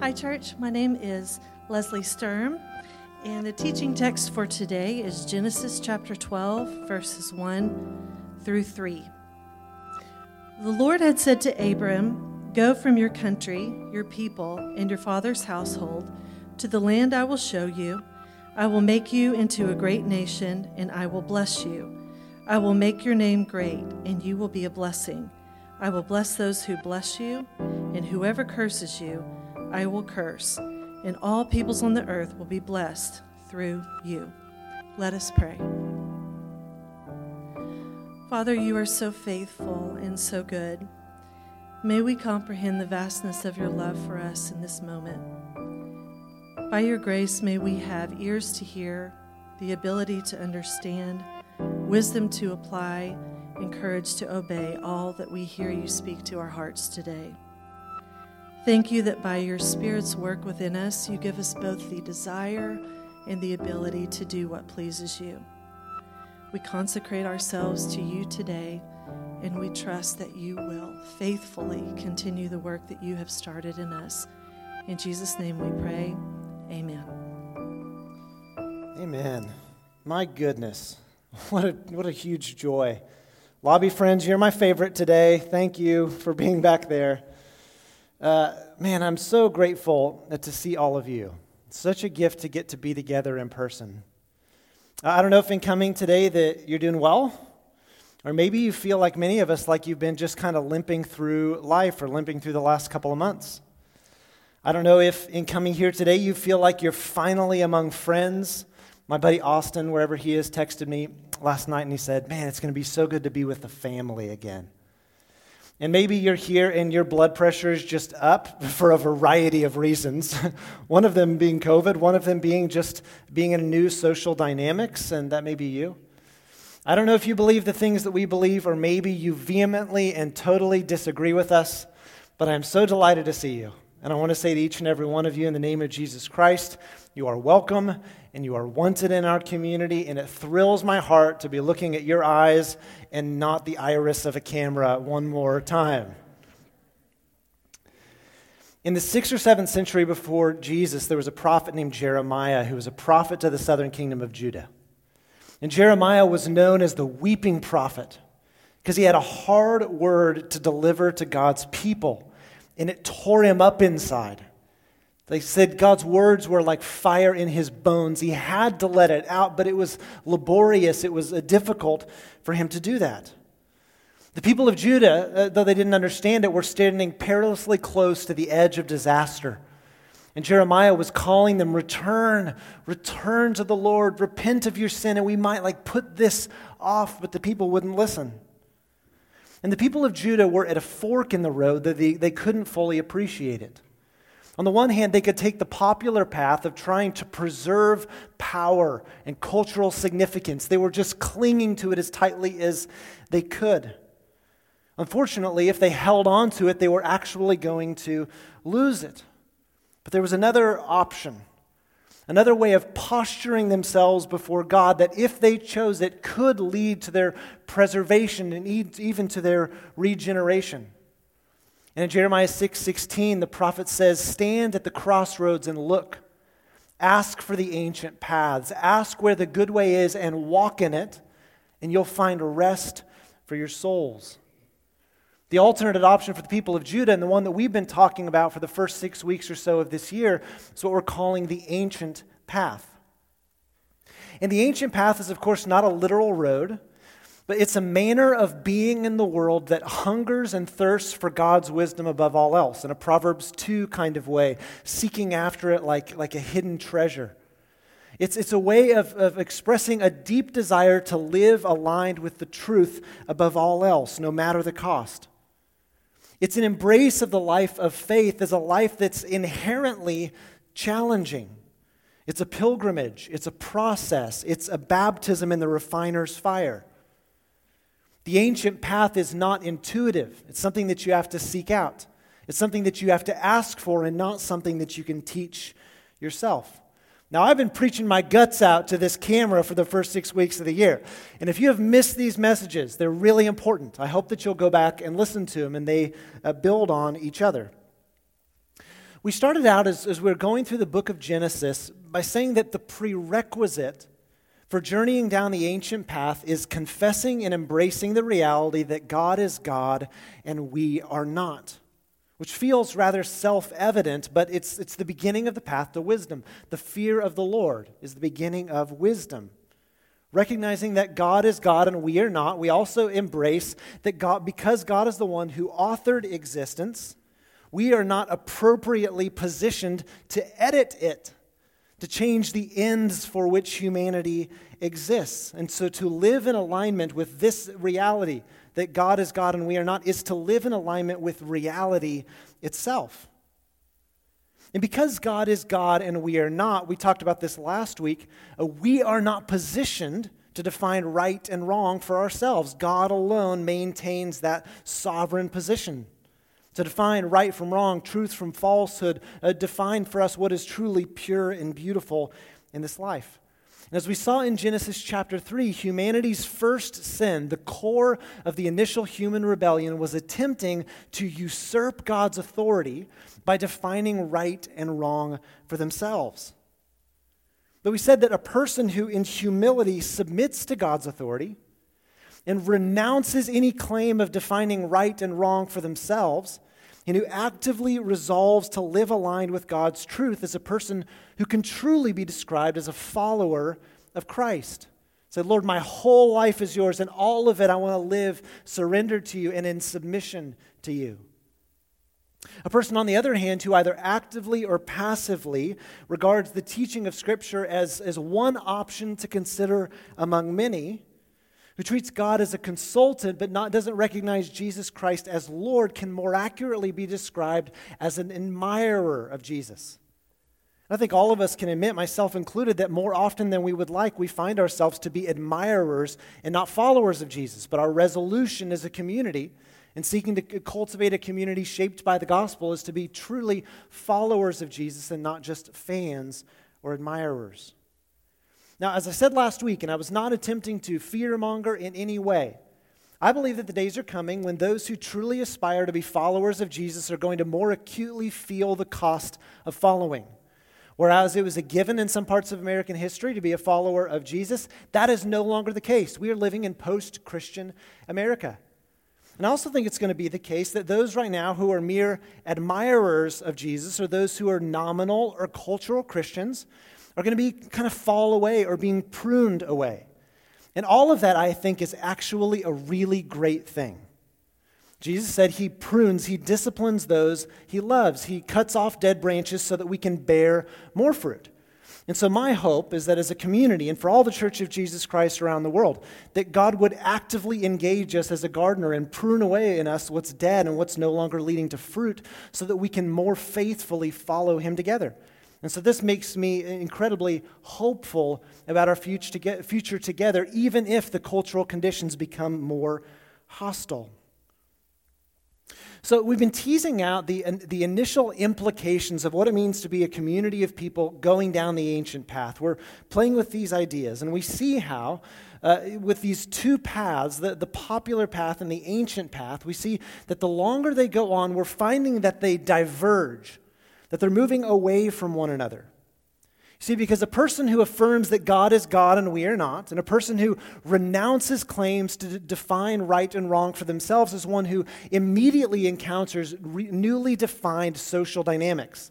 Hi, church. My name is Leslie Sturm, and the teaching text for today is Genesis chapter 12, verses 1 through 3. The Lord had said to Abram, Go from your country, your people, and your father's household to the land I will show you. I will make you into a great nation, and I will bless you. I will make your name great, and you will be a blessing. I will bless those who bless you, and whoever curses you, I will curse, and all peoples on the earth will be blessed through you. Let us pray. Father, you are so faithful and so good. May we comprehend the vastness of your love for us in this moment. By your grace, may we have ears to hear, the ability to understand, wisdom to apply, and courage to obey all that we hear you speak to our hearts today. Thank you that by your Spirit's work within us, you give us both the desire and the ability to do what pleases you. We consecrate ourselves to you today, and we trust that you will faithfully continue the work that you have started in us. In Jesus' name we pray. Amen. Amen. My goodness. What a, what a huge joy. Lobby friends, you're my favorite today. Thank you for being back there. Uh, man, I'm so grateful to see all of you. It's such a gift to get to be together in person. I don't know if in coming today that you're doing well, or maybe you feel like many of us, like you've been just kind of limping through life or limping through the last couple of months. I don't know if in coming here today you feel like you're finally among friends. My buddy Austin, wherever he is, texted me last night and he said, Man, it's going to be so good to be with the family again. And maybe you're here and your blood pressure is just up for a variety of reasons. one of them being COVID, one of them being just being in a new social dynamics, and that may be you. I don't know if you believe the things that we believe, or maybe you vehemently and totally disagree with us, but I'm so delighted to see you. And I want to say to each and every one of you, in the name of Jesus Christ, you are welcome and you are wanted in our community. And it thrills my heart to be looking at your eyes and not the iris of a camera one more time. In the sixth or seventh century before Jesus, there was a prophet named Jeremiah who was a prophet to the southern kingdom of Judah. And Jeremiah was known as the weeping prophet because he had a hard word to deliver to God's people and it tore him up inside. They said God's words were like fire in his bones. He had to let it out, but it was laborious. It was uh, difficult for him to do that. The people of Judah, uh, though they didn't understand it, were standing perilously close to the edge of disaster. And Jeremiah was calling them, return, return to the Lord, repent of your sin, and we might like put this off, but the people wouldn't listen. And the people of Judah were at a fork in the road that they, they couldn't fully appreciate it. On the one hand, they could take the popular path of trying to preserve power and cultural significance. They were just clinging to it as tightly as they could. Unfortunately, if they held on to it, they were actually going to lose it. But there was another option another way of posturing themselves before God that, if they chose it, could lead to their preservation and even to their regeneration. And in Jeremiah 6 16, the prophet says, Stand at the crossroads and look. Ask for the ancient paths. Ask where the good way is and walk in it, and you'll find rest for your souls. The alternate option for the people of Judah, and the one that we've been talking about for the first six weeks or so of this year, is what we're calling the ancient path. And the ancient path is, of course, not a literal road, but it's a manner of being in the world that hungers and thirsts for God's wisdom above all else, in a Proverbs 2 kind of way, seeking after it like, like a hidden treasure. It's, it's a way of, of expressing a deep desire to live aligned with the truth above all else, no matter the cost. It's an embrace of the life of faith as a life that's inherently challenging. It's a pilgrimage, it's a process, it's a baptism in the refiner's fire. The ancient path is not intuitive, it's something that you have to seek out. It's something that you have to ask for and not something that you can teach yourself. Now, I've been preaching my guts out to this camera for the first six weeks of the year. And if you have missed these messages, they're really important. I hope that you'll go back and listen to them and they uh, build on each other. We started out as, as we were going through the book of Genesis by saying that the prerequisite for journeying down the ancient path is confessing and embracing the reality that God is God and we are not, which feels rather self evident, but it's, it's the beginning of the path to wisdom. The fear of the Lord is the beginning of wisdom. Recognizing that God is God and we are not, we also embrace that God, because God is the one who authored existence, we are not appropriately positioned to edit it, to change the ends for which humanity exists. And so to live in alignment with this reality that God is God and we are not is to live in alignment with reality itself. And because God is God and we are not, we talked about this last week, uh, we are not positioned to define right and wrong for ourselves. God alone maintains that sovereign position. To define right from wrong, truth from falsehood, uh, define for us what is truly pure and beautiful in this life. And as we saw in Genesis chapter 3, humanity's first sin, the core of the initial human rebellion, was attempting to usurp God's authority by defining right and wrong for themselves. But we said that a person who, in humility, submits to God's authority and renounces any claim of defining right and wrong for themselves, and who actively resolves to live aligned with God's truth is a person who can truly be described as a follower of Christ. Say, Lord, my whole life is yours, and all of it I want to live surrendered to you and in submission to you. A person, on the other hand, who either actively or passively regards the teaching of Scripture as, as one option to consider among many, who treats God as a consultant but not, doesn't recognize Jesus Christ as Lord, can more accurately be described as an admirer of Jesus. I think all of us can admit, myself included, that more often than we would like, we find ourselves to be admirers and not followers of Jesus. But our resolution as a community and seeking to cultivate a community shaped by the gospel is to be truly followers of Jesus and not just fans or admirers. Now, as I said last week, and I was not attempting to fearmonger in any way, I believe that the days are coming when those who truly aspire to be followers of Jesus are going to more acutely feel the cost of following. Whereas it was a given in some parts of American history to be a follower of Jesus, that is no longer the case. We are living in post Christian America. And I also think it's going to be the case that those right now who are mere admirers of Jesus or those who are nominal or cultural Christians are going to be kind of fall away or being pruned away. And all of that, I think, is actually a really great thing. Jesus said he prunes, he disciplines those he loves. He cuts off dead branches so that we can bear more fruit. And so, my hope is that as a community and for all the Church of Jesus Christ around the world, that God would actively engage us as a gardener and prune away in us what's dead and what's no longer leading to fruit so that we can more faithfully follow Him together. And so, this makes me incredibly hopeful about our future together, even if the cultural conditions become more hostile. So, we've been teasing out the, the initial implications of what it means to be a community of people going down the ancient path. We're playing with these ideas, and we see how, uh, with these two paths, the, the popular path and the ancient path, we see that the longer they go on, we're finding that they diverge, that they're moving away from one another. See, because a person who affirms that God is God and we are not, and a person who renounces claims to define right and wrong for themselves, is one who immediately encounters re- newly defined social dynamics.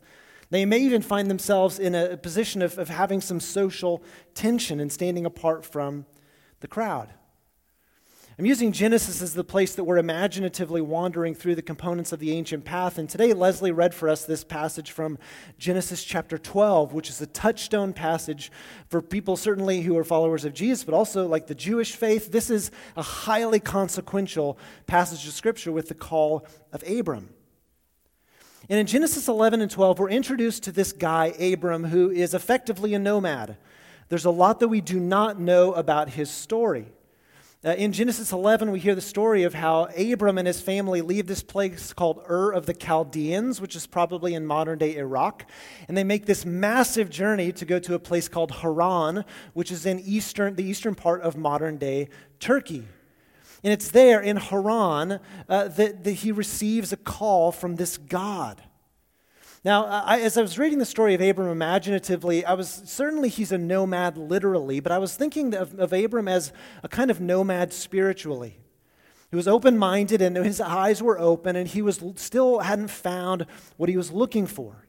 They may even find themselves in a position of, of having some social tension and standing apart from the crowd. I'm using Genesis as the place that we're imaginatively wandering through the components of the ancient path. And today, Leslie read for us this passage from Genesis chapter 12, which is a touchstone passage for people certainly who are followers of Jesus, but also like the Jewish faith. This is a highly consequential passage of Scripture with the call of Abram. And in Genesis 11 and 12, we're introduced to this guy, Abram, who is effectively a nomad. There's a lot that we do not know about his story. Uh, in Genesis 11, we hear the story of how Abram and his family leave this place called Ur of the Chaldeans, which is probably in modern day Iraq, and they make this massive journey to go to a place called Haran, which is in eastern, the eastern part of modern day Turkey. And it's there in Haran uh, that, that he receives a call from this God. Now, I, as I was reading the story of Abram imaginatively, I was certainly he's a nomad literally, but I was thinking of, of Abram as a kind of nomad spiritually. He was open minded and his eyes were open, and he was still hadn't found what he was looking for.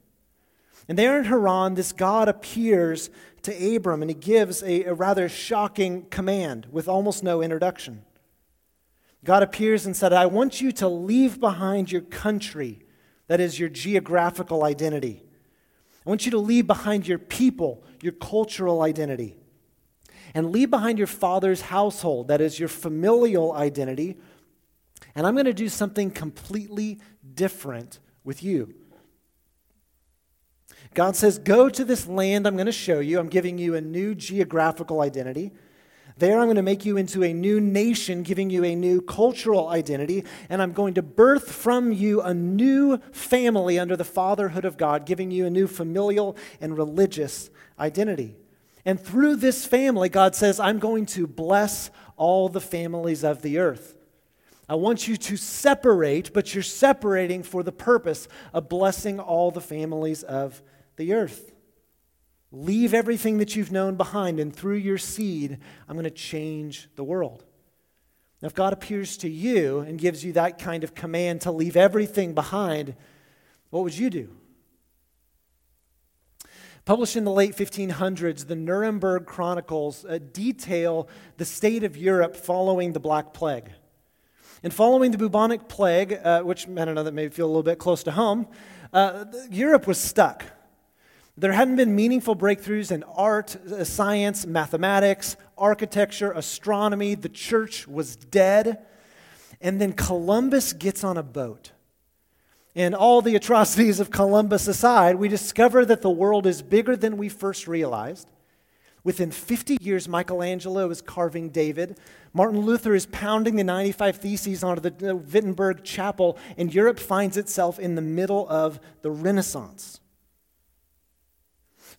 And there in Haran, this God appears to Abram and he gives a, a rather shocking command with almost no introduction. God appears and said, I want you to leave behind your country that is your geographical identity. I want you to leave behind your people, your cultural identity. And leave behind your father's household, that is your familial identity. And I'm going to do something completely different with you. God says, Go to this land I'm going to show you. I'm giving you a new geographical identity. There, I'm going to make you into a new nation, giving you a new cultural identity, and I'm going to birth from you a new family under the fatherhood of God, giving you a new familial and religious identity. And through this family, God says, I'm going to bless all the families of the earth. I want you to separate, but you're separating for the purpose of blessing all the families of the earth. Leave everything that you've known behind, and through your seed, I'm going to change the world. Now, if God appears to you and gives you that kind of command to leave everything behind, what would you do? Published in the late 1500s, the Nuremberg Chronicles uh, detail the state of Europe following the Black Plague. And following the bubonic plague, uh, which I don't know that may feel a little bit close to home, uh, Europe was stuck. There hadn't been meaningful breakthroughs in art, uh, science, mathematics, architecture, astronomy. The church was dead. And then Columbus gets on a boat. And all the atrocities of Columbus aside, we discover that the world is bigger than we first realized. Within 50 years, Michelangelo is carving David. Martin Luther is pounding the 95 Theses onto the Wittenberg Chapel, and Europe finds itself in the middle of the Renaissance.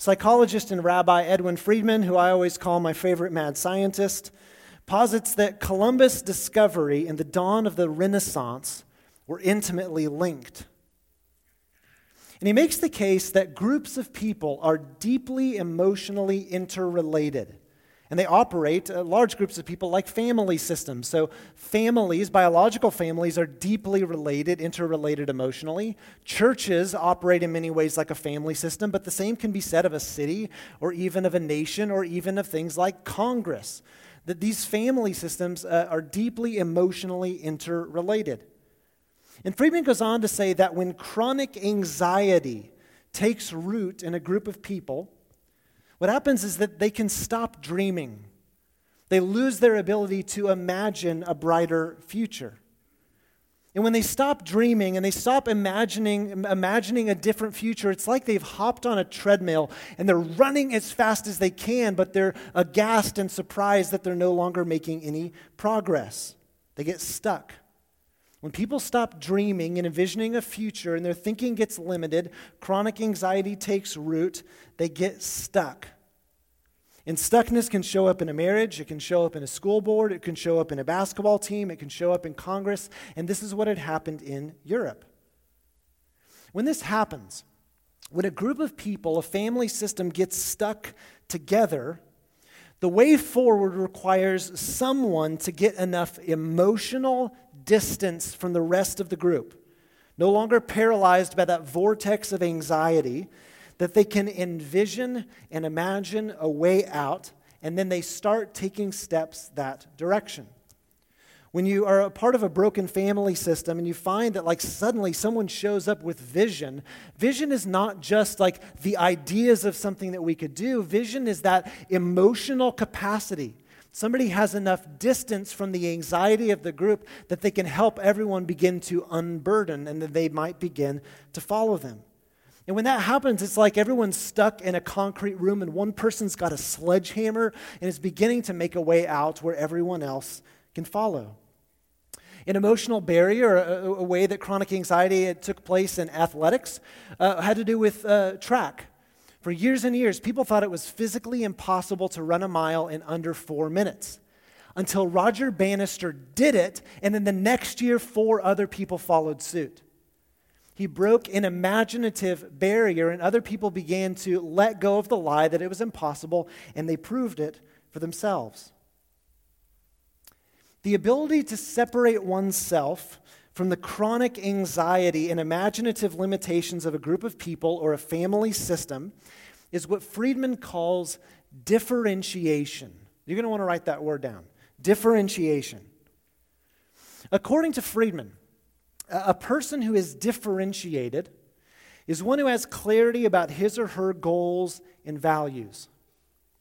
Psychologist and rabbi Edwin Friedman, who I always call my favorite mad scientist, posits that Columbus' discovery and the dawn of the Renaissance were intimately linked. And he makes the case that groups of people are deeply emotionally interrelated. And they operate, uh, large groups of people, like family systems. So, families, biological families, are deeply related, interrelated emotionally. Churches operate in many ways like a family system, but the same can be said of a city, or even of a nation, or even of things like Congress. That these family systems uh, are deeply emotionally interrelated. And Friedman goes on to say that when chronic anxiety takes root in a group of people, what happens is that they can stop dreaming. They lose their ability to imagine a brighter future. And when they stop dreaming and they stop imagining, imagining a different future, it's like they've hopped on a treadmill and they're running as fast as they can, but they're aghast and surprised that they're no longer making any progress. They get stuck. When people stop dreaming and envisioning a future and their thinking gets limited, chronic anxiety takes root, they get stuck. And stuckness can show up in a marriage, it can show up in a school board, it can show up in a basketball team, it can show up in Congress, and this is what had happened in Europe. When this happens, when a group of people, a family system gets stuck together, the way forward requires someone to get enough emotional distance from the rest of the group, no longer paralyzed by that vortex of anxiety, that they can envision and imagine a way out, and then they start taking steps that direction. When you are a part of a broken family system and you find that, like, suddenly someone shows up with vision, vision is not just like the ideas of something that we could do, vision is that emotional capacity Somebody has enough distance from the anxiety of the group that they can help everyone begin to unburden and that they might begin to follow them. And when that happens, it's like everyone's stuck in a concrete room and one person's got a sledgehammer and is beginning to make a way out where everyone else can follow. An emotional barrier, a, a way that chronic anxiety took place in athletics, uh, had to do with uh, track. For years and years, people thought it was physically impossible to run a mile in under four minutes until Roger Bannister did it, and then the next year, four other people followed suit. he broke an imaginative barrier, and other people began to let go of the lie that it was impossible, and they proved it for themselves. The ability to separate oneself from the chronic anxiety and imaginative limitations of a group of people or a family system is what Friedman calls differentiation. You're going to want to write that word down differentiation. According to Friedman, a person who is differentiated is one who has clarity about his or her goals and values.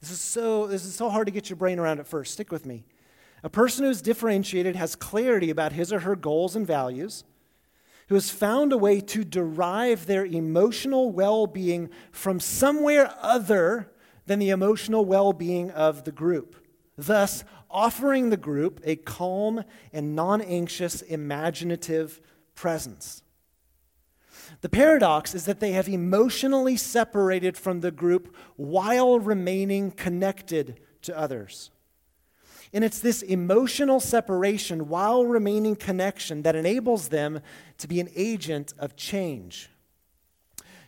This is so, this is so hard to get your brain around at first. Stick with me. A person who is differentiated has clarity about his or her goals and values, who has found a way to derive their emotional well being from somewhere other than the emotional well being of the group, thus offering the group a calm and non anxious, imaginative presence. The paradox is that they have emotionally separated from the group while remaining connected to others. And it's this emotional separation while remaining connection that enables them to be an agent of change.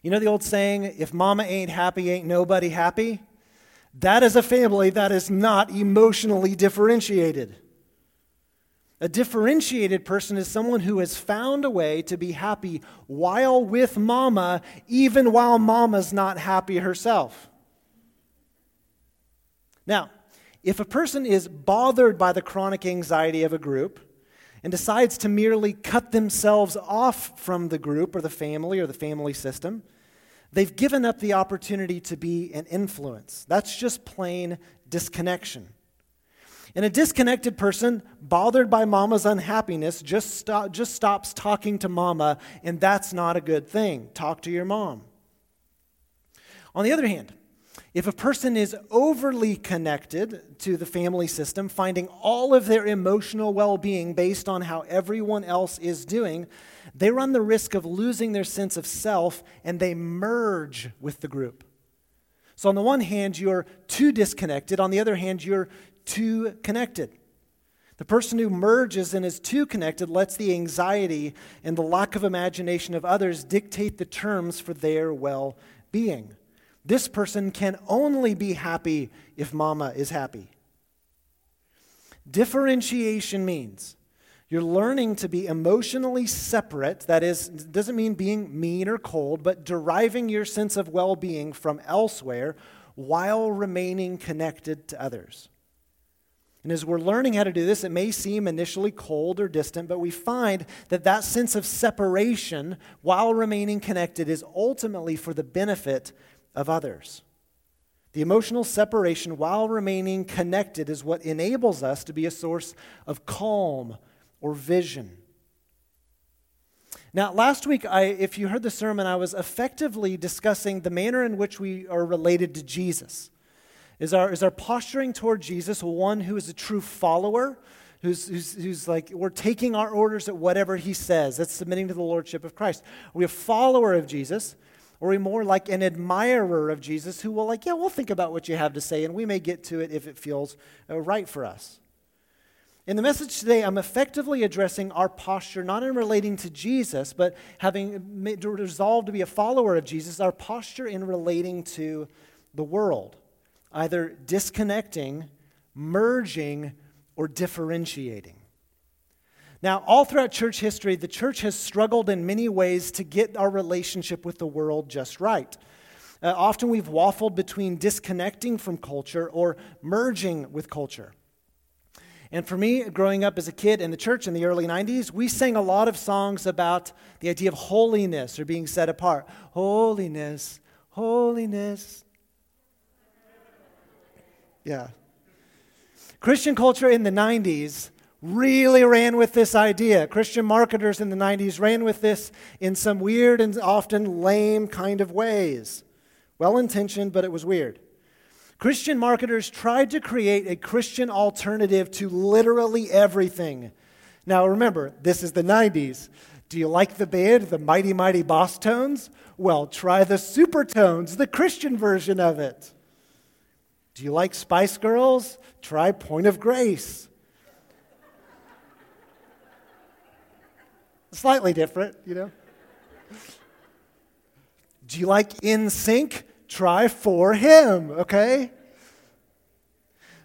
You know the old saying, if mama ain't happy, ain't nobody happy? That is a family that is not emotionally differentiated. A differentiated person is someone who has found a way to be happy while with mama, even while mama's not happy herself. Now, if a person is bothered by the chronic anxiety of a group and decides to merely cut themselves off from the group or the family or the family system, they've given up the opportunity to be an influence. That's just plain disconnection. And a disconnected person, bothered by mama's unhappiness, just, stop, just stops talking to mama, and that's not a good thing. Talk to your mom. On the other hand, if a person is overly connected to the family system, finding all of their emotional well being based on how everyone else is doing, they run the risk of losing their sense of self and they merge with the group. So, on the one hand, you're too disconnected. On the other hand, you're too connected. The person who merges and is too connected lets the anxiety and the lack of imagination of others dictate the terms for their well being. This person can only be happy if mama is happy. Differentiation means you're learning to be emotionally separate. That is, doesn't mean being mean or cold, but deriving your sense of well being from elsewhere while remaining connected to others. And as we're learning how to do this, it may seem initially cold or distant, but we find that that sense of separation while remaining connected is ultimately for the benefit of others. The emotional separation while remaining connected is what enables us to be a source of calm or vision. Now, last week, I, if you heard the sermon, I was effectively discussing the manner in which we are related to Jesus. Is our, is our posturing toward Jesus one who is a true follower, who's, who's, who's like, we're taking our orders at whatever he says? That's submitting to the lordship of Christ. Are we a follower of Jesus? Or are we more like an admirer of Jesus who will, like, yeah, we'll think about what you have to say and we may get to it if it feels uh, right for us? In the message today, I'm effectively addressing our posture not in relating to Jesus, but having resolved to be a follower of Jesus, our posture in relating to the world either disconnecting, merging, or differentiating. Now, all throughout church history, the church has struggled in many ways to get our relationship with the world just right. Uh, often we've waffled between disconnecting from culture or merging with culture. And for me, growing up as a kid in the church in the early 90s, we sang a lot of songs about the idea of holiness or being set apart. Holiness, holiness, yeah. Christian culture in the 90s really ran with this idea. Christian marketers in the 90s ran with this in some weird and often lame kind of ways. Well intentioned, but it was weird. Christian marketers tried to create a Christian alternative to literally everything. Now remember, this is the 90s. Do you like the band, the Mighty Mighty Bosstones? Well, try the Supertones, the Christian version of it. Do you like Spice Girls? Try Point of Grace. Slightly different, you know? Do you like NSYNC? Try 4Him, okay?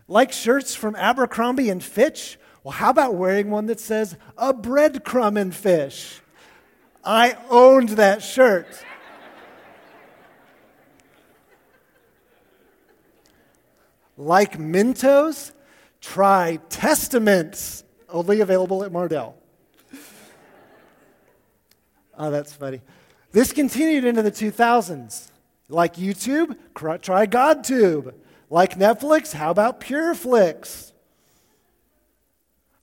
Like shirts from Abercrombie and Fitch? Well, how about wearing one that says a breadcrumb and fish? I owned that shirt. like Mentos? Try Testaments, only available at Mardel. Oh, that's funny. This continued into the 2000s. Like YouTube, try GodTube. Like Netflix, how about PureFlix?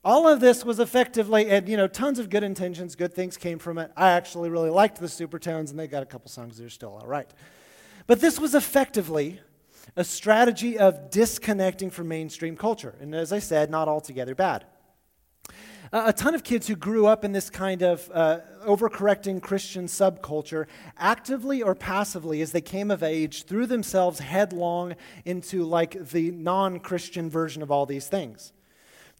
All of this was effectively, and you know, tons of good intentions, good things came from it. I actually really liked the Supertones, and they got a couple songs that are still all right. But this was effectively a strategy of disconnecting from mainstream culture. And as I said, not altogether bad. A ton of kids who grew up in this kind of uh, overcorrecting Christian subculture, actively or passively, as they came of age, threw themselves headlong into like the non Christian version of all these things.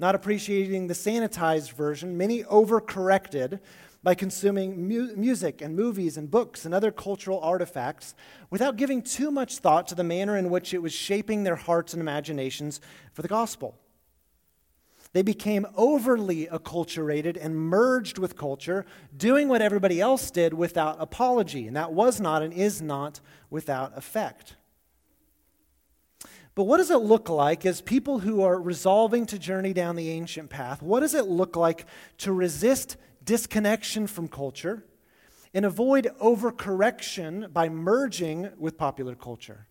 Not appreciating the sanitized version, many overcorrected by consuming mu- music and movies and books and other cultural artifacts without giving too much thought to the manner in which it was shaping their hearts and imaginations for the gospel. They became overly acculturated and merged with culture, doing what everybody else did without apology. And that was not and is not without effect. But what does it look like as people who are resolving to journey down the ancient path? What does it look like to resist disconnection from culture and avoid overcorrection by merging with popular culture?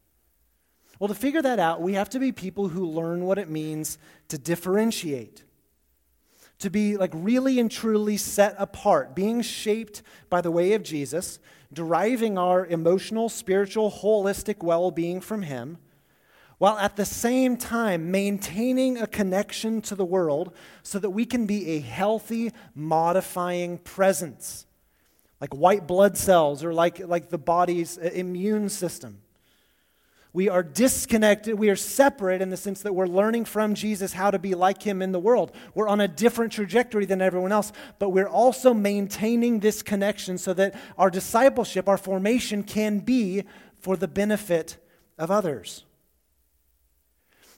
Well, to figure that out, we have to be people who learn what it means to differentiate, to be like really and truly set apart, being shaped by the way of Jesus, deriving our emotional, spiritual, holistic well being from Him while at the same time maintaining a connection to the world so that we can be a healthy, modifying presence, like white blood cells or like, like the body's immune system. We are disconnected. We are separate in the sense that we're learning from Jesus how to be like him in the world. We're on a different trajectory than everyone else, but we're also maintaining this connection so that our discipleship, our formation can be for the benefit of others.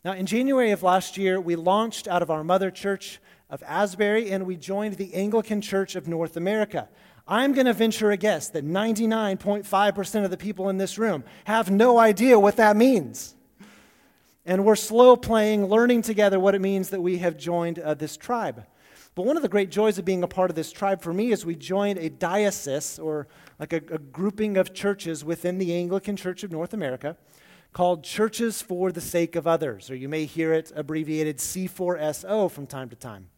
Now, in January of last year, we launched out of our mother church of Asbury and we joined the Anglican Church of North America. I'm going to venture a guess that 99.5% of the people in this room have no idea what that means. And we're slow playing, learning together what it means that we have joined uh, this tribe. But one of the great joys of being a part of this tribe for me is we joined a diocese or like a, a grouping of churches within the Anglican Church of North America called Churches for the Sake of Others, or you may hear it abbreviated C4SO from time to time.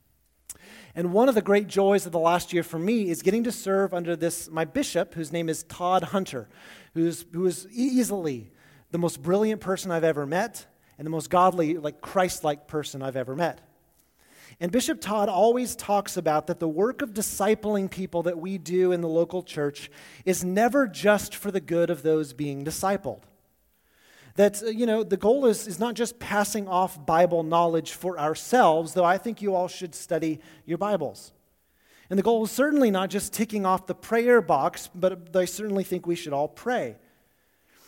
And one of the great joys of the last year for me is getting to serve under this, my bishop, whose name is Todd Hunter, who's, who is easily the most brilliant person I've ever met and the most godly, like Christ like person I've ever met. And Bishop Todd always talks about that the work of discipling people that we do in the local church is never just for the good of those being discipled. That, uh, you know, the goal is, is not just passing off Bible knowledge for ourselves, though I think you all should study your Bibles. And the goal is certainly not just ticking off the prayer box, but I certainly think we should all pray.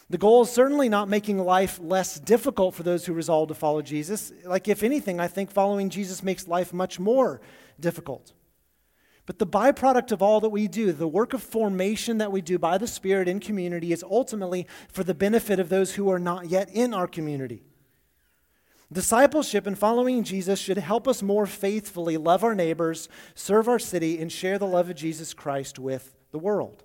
The goal is certainly not making life less difficult for those who resolve to follow Jesus. Like, if anything, I think following Jesus makes life much more difficult. But the byproduct of all that we do, the work of formation that we do by the Spirit in community, is ultimately for the benefit of those who are not yet in our community. Discipleship and following Jesus should help us more faithfully love our neighbors, serve our city, and share the love of Jesus Christ with the world.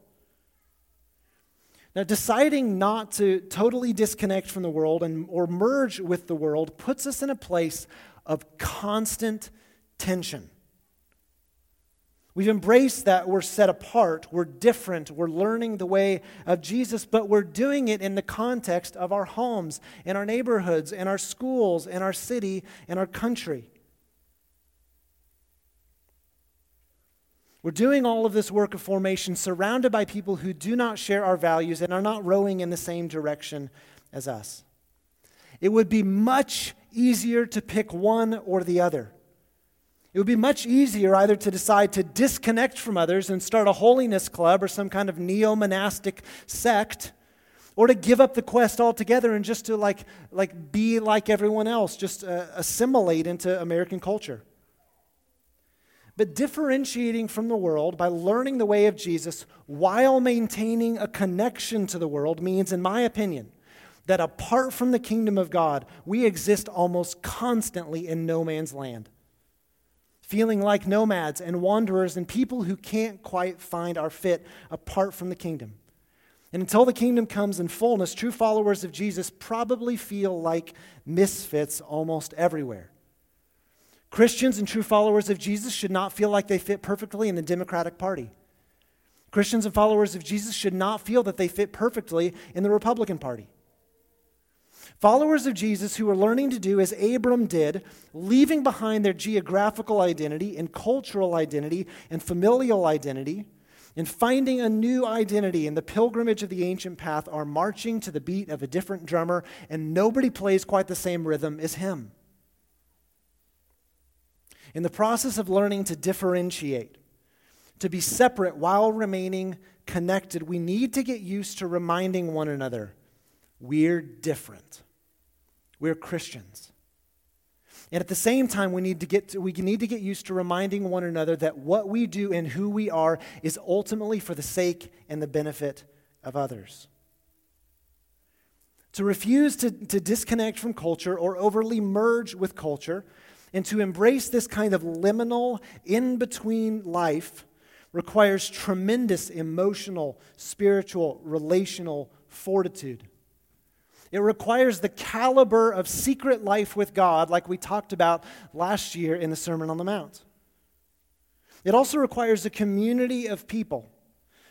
Now, deciding not to totally disconnect from the world and, or merge with the world puts us in a place of constant tension. We've embraced that we're set apart, we're different, we're learning the way of Jesus, but we're doing it in the context of our homes, in our neighborhoods, in our schools, in our city, in our country. We're doing all of this work of formation surrounded by people who do not share our values and are not rowing in the same direction as us. It would be much easier to pick one or the other. It would be much easier either to decide to disconnect from others and start a holiness club or some kind of neo monastic sect, or to give up the quest altogether and just to like, like be like everyone else, just uh, assimilate into American culture. But differentiating from the world by learning the way of Jesus while maintaining a connection to the world means, in my opinion, that apart from the kingdom of God, we exist almost constantly in no man's land feeling like nomads and wanderers and people who can't quite find our fit apart from the kingdom. And until the kingdom comes in fullness, true followers of Jesus probably feel like misfits almost everywhere. Christians and true followers of Jesus should not feel like they fit perfectly in the Democratic Party. Christians and followers of Jesus should not feel that they fit perfectly in the Republican Party. Followers of Jesus who are learning to do as Abram did, leaving behind their geographical identity and cultural identity and familial identity, and finding a new identity in the pilgrimage of the ancient path, are marching to the beat of a different drummer, and nobody plays quite the same rhythm as him. In the process of learning to differentiate, to be separate while remaining connected, we need to get used to reminding one another we're different. We're Christians. And at the same time, we need, to get to, we need to get used to reminding one another that what we do and who we are is ultimately for the sake and the benefit of others. To refuse to, to disconnect from culture or overly merge with culture and to embrace this kind of liminal, in between life requires tremendous emotional, spiritual, relational fortitude. It requires the caliber of secret life with God, like we talked about last year in the Sermon on the Mount. It also requires a community of people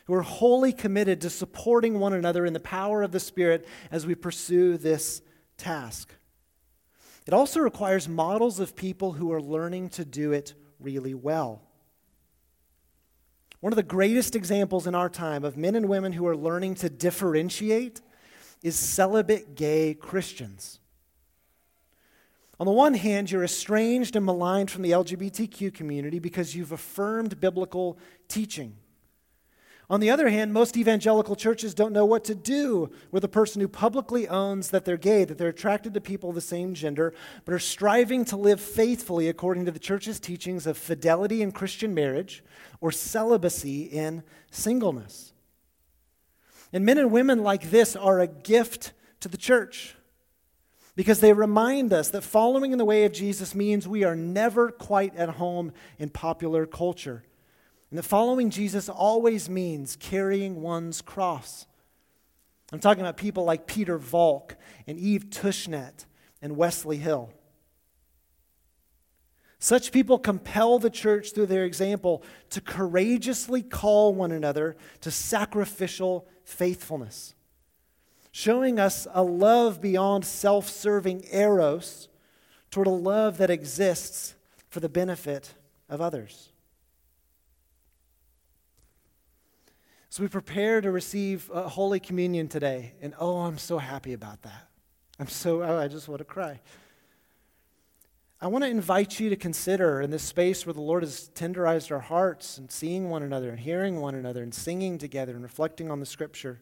who are wholly committed to supporting one another in the power of the Spirit as we pursue this task. It also requires models of people who are learning to do it really well. One of the greatest examples in our time of men and women who are learning to differentiate is celibate gay Christians. On the one hand, you're estranged and maligned from the LGBTQ community because you've affirmed biblical teaching. On the other hand, most evangelical churches don't know what to do with a person who publicly owns that they're gay, that they're attracted to people of the same gender, but are striving to live faithfully according to the church's teachings of fidelity in Christian marriage or celibacy in singleness. And men and women like this are a gift to the church because they remind us that following in the way of Jesus means we are never quite at home in popular culture. And that following Jesus always means carrying one's cross. I'm talking about people like Pieter Valk and Eve Tushnet and Wesley Hill. Such people compel the church through their example to courageously call one another to sacrificial faithfulness, showing us a love beyond self serving eros toward a love that exists for the benefit of others. So we prepare to receive uh, Holy Communion today, and oh, I'm so happy about that. I'm so, oh, I just want to cry. I want to invite you to consider in this space where the Lord has tenderized our hearts and seeing one another and hearing one another and singing together and reflecting on the scripture.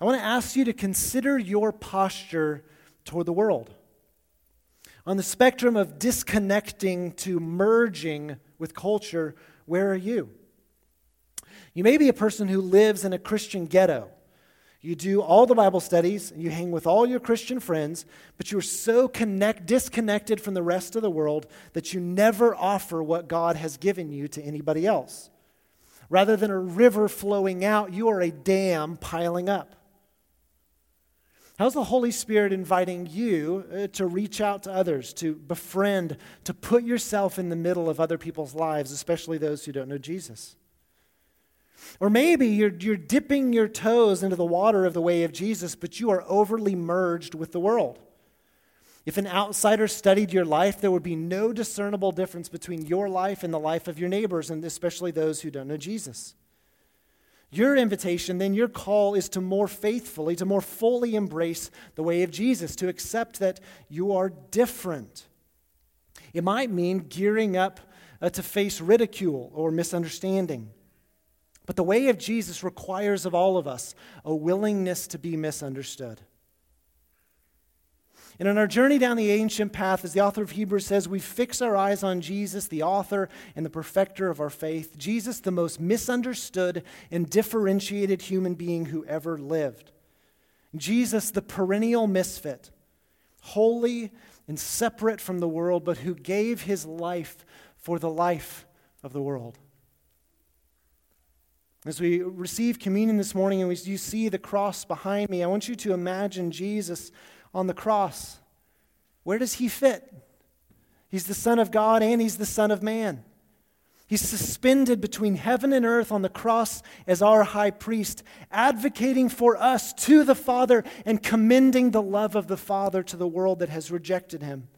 I want to ask you to consider your posture toward the world. On the spectrum of disconnecting to merging with culture, where are you? You may be a person who lives in a Christian ghetto you do all the Bible studies, you hang with all your Christian friends, but you're so connect, disconnected from the rest of the world that you never offer what God has given you to anybody else. Rather than a river flowing out, you are a dam piling up. How's the Holy Spirit inviting you uh, to reach out to others, to befriend, to put yourself in the middle of other people's lives, especially those who don't know Jesus? Or maybe you're, you're dipping your toes into the water of the way of Jesus, but you are overly merged with the world. If an outsider studied your life, there would be no discernible difference between your life and the life of your neighbors, and especially those who don't know Jesus. Your invitation, then, your call is to more faithfully, to more fully embrace the way of Jesus, to accept that you are different It might mean gearing up uh, to face ridicule or misunderstanding. But the way of Jesus requires of all of us a willingness to be misunderstood. And on our journey down the ancient path, as the author of Hebrews says, we fix our eyes on Jesus, the author and the perfecter of our faith. Jesus, the most misunderstood and differentiated human being who ever lived. Jesus, the perennial misfit, holy and separate from the world, but who gave his life for the life of the world. As we receive communion this morning and we, you see the cross behind me, I want you to imagine Jesus on the cross. Where does he fit? He's the Son of God and he's the Son of Man. He's suspended between heaven and earth on the cross as our high priest, advocating for us to the Father and commending the love of the Father to the world that has rejected him,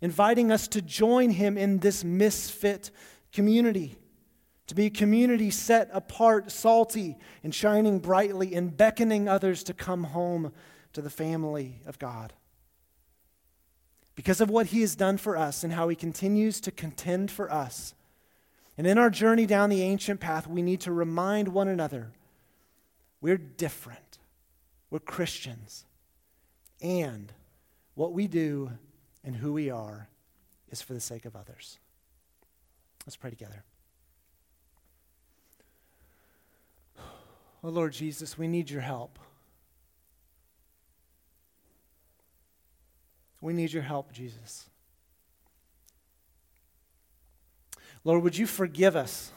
inviting us to join him in this misfit community, to be a community set apart, salty, and shining brightly, and beckoning others to come home to the family of God. Because of what he has done for us and how he continues to contend for us. And in our journey down the ancient path, we need to remind one another we're different. We're Christians. And what we do and who we are is for the sake of others. Let's pray together. Oh, Lord Jesus, we need your help. We need your help, Jesus. Lord, would you forgive us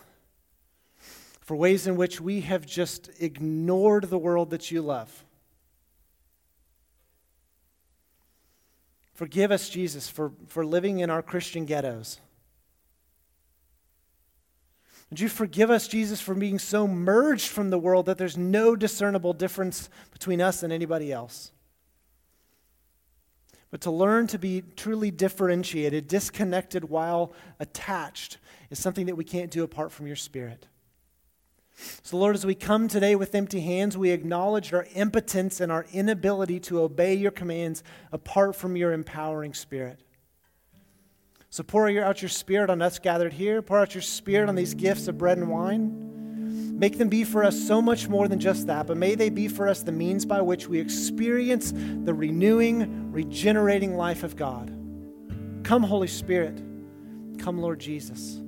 for ways in which we have just ignored the world that you love? Forgive us, Jesus, for, for living in our Christian ghettos. Would you forgive us, Jesus, for being so merged from the world that there's no discernible difference between us and anybody else? But to learn to be truly differentiated, disconnected while attached, is something that we can't do apart from your Spirit. So, Lord, as we come today with empty hands, we acknowledge our impotence and our inability to obey your commands apart from your empowering Spirit. So, pour out your Spirit on us gathered here. Pour out your Spirit on these gifts of bread and wine. Make them be for us so much more than just that, but may they be for us the means by which we experience the renewing, regenerating life of God. Come, Holy Spirit. Come, Lord Jesus.